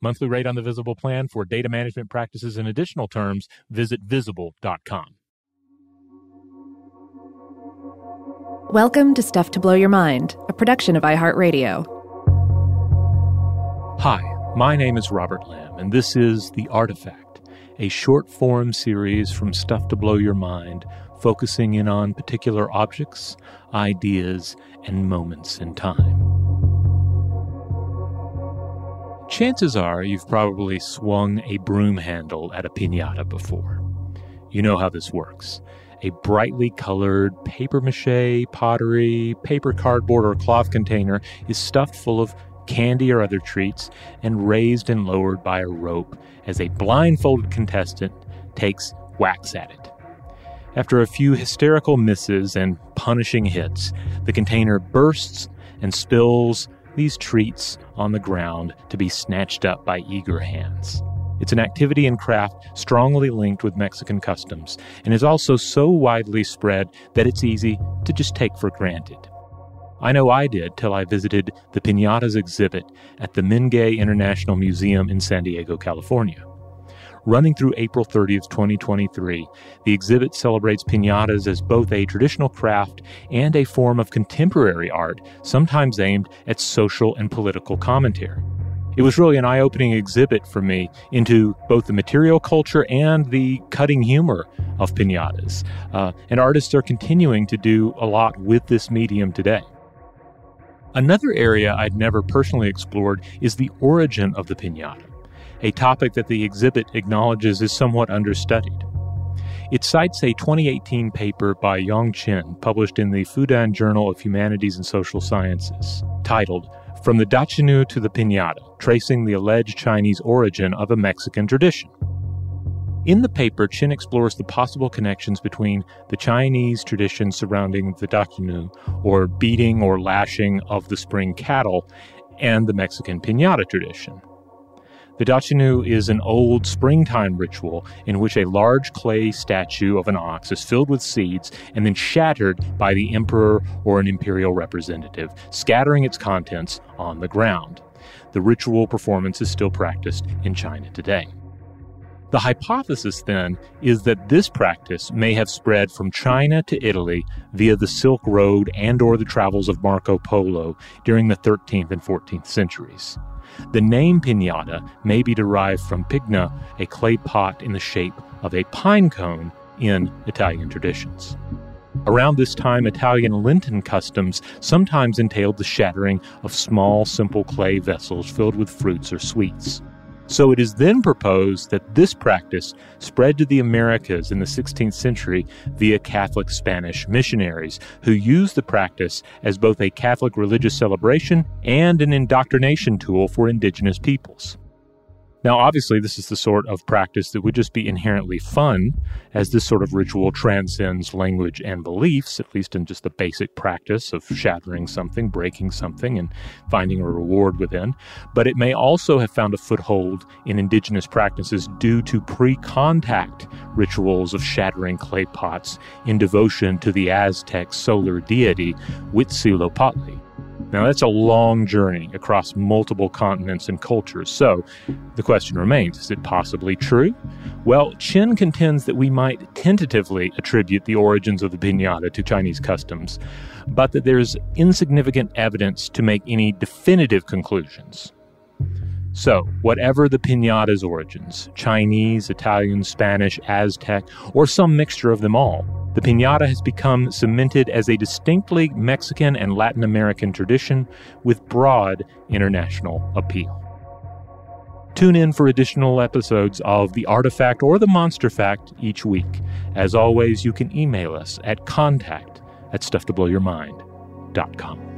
Monthly rate on the Visible plan for data management practices and additional terms, visit visible.com. Welcome to Stuff to Blow Your Mind, a production of iHeartRadio. Hi, my name is Robert Lamb, and this is The Artifact, a short form series from Stuff to Blow Your Mind, focusing in on particular objects, ideas, and moments in time. Chances are you've probably swung a broom handle at a pinata before. You know how this works. A brightly colored paper mache, pottery, paper cardboard, or cloth container is stuffed full of candy or other treats and raised and lowered by a rope as a blindfolded contestant takes whacks at it. After a few hysterical misses and punishing hits, the container bursts and spills these treats on the ground to be snatched up by eager hands. It's an activity and craft strongly linked with Mexican customs and is also so widely spread that it's easy to just take for granted. I know I did till I visited the Pinatas exhibit at the Mingei International Museum in San Diego, California. Running through April 30th, 2023, the exhibit celebrates pinatas as both a traditional craft and a form of contemporary art, sometimes aimed at social and political commentary. It was really an eye opening exhibit for me into both the material culture and the cutting humor of pinatas. Uh, and artists are continuing to do a lot with this medium today. Another area I'd never personally explored is the origin of the pinata a topic that the exhibit acknowledges is somewhat understudied. It cites a 2018 paper by Yong Chen, published in the Fudan Journal of Humanities and Social Sciences, titled From the Dachinu to the Pinata Tracing the Alleged Chinese Origin of a Mexican Tradition. In the paper, Chen explores the possible connections between the Chinese tradition surrounding the dachinu, or beating or lashing of the spring cattle, and the Mexican pinata tradition. The Dachinu is an old springtime ritual in which a large clay statue of an ox is filled with seeds and then shattered by the emperor or an imperial representative, scattering its contents on the ground. The ritual performance is still practiced in China today. The hypothesis then is that this practice may have spread from China to Italy via the Silk Road and or the travels of Marco Polo during the 13th and 14th centuries. The name pinata may be derived from pigna, a clay pot in the shape of a pine cone in Italian traditions. Around this time, Italian Lenten customs sometimes entailed the shattering of small, simple clay vessels filled with fruits or sweets. So it is then proposed that this practice spread to the Americas in the 16th century via Catholic Spanish missionaries who used the practice as both a Catholic religious celebration and an indoctrination tool for indigenous peoples. Now, obviously, this is the sort of practice that would just be inherently fun, as this sort of ritual transcends language and beliefs, at least in just the basic practice of shattering something, breaking something, and finding a reward within. But it may also have found a foothold in indigenous practices due to pre contact rituals of shattering clay pots in devotion to the Aztec solar deity Huitzilopochtli. Now, that's a long journey across multiple continents and cultures, so the question remains is it possibly true? Well, Chen contends that we might tentatively attribute the origins of the pinata to Chinese customs, but that there's insignificant evidence to make any definitive conclusions. So, whatever the pinata's origins Chinese, Italian, Spanish, Aztec, or some mixture of them all the pinata has become cemented as a distinctly Mexican and Latin American tradition with broad international appeal. Tune in for additional episodes of The Artifact or The Monster Fact each week. As always, you can email us at contact at stufftoblowyourmind.com.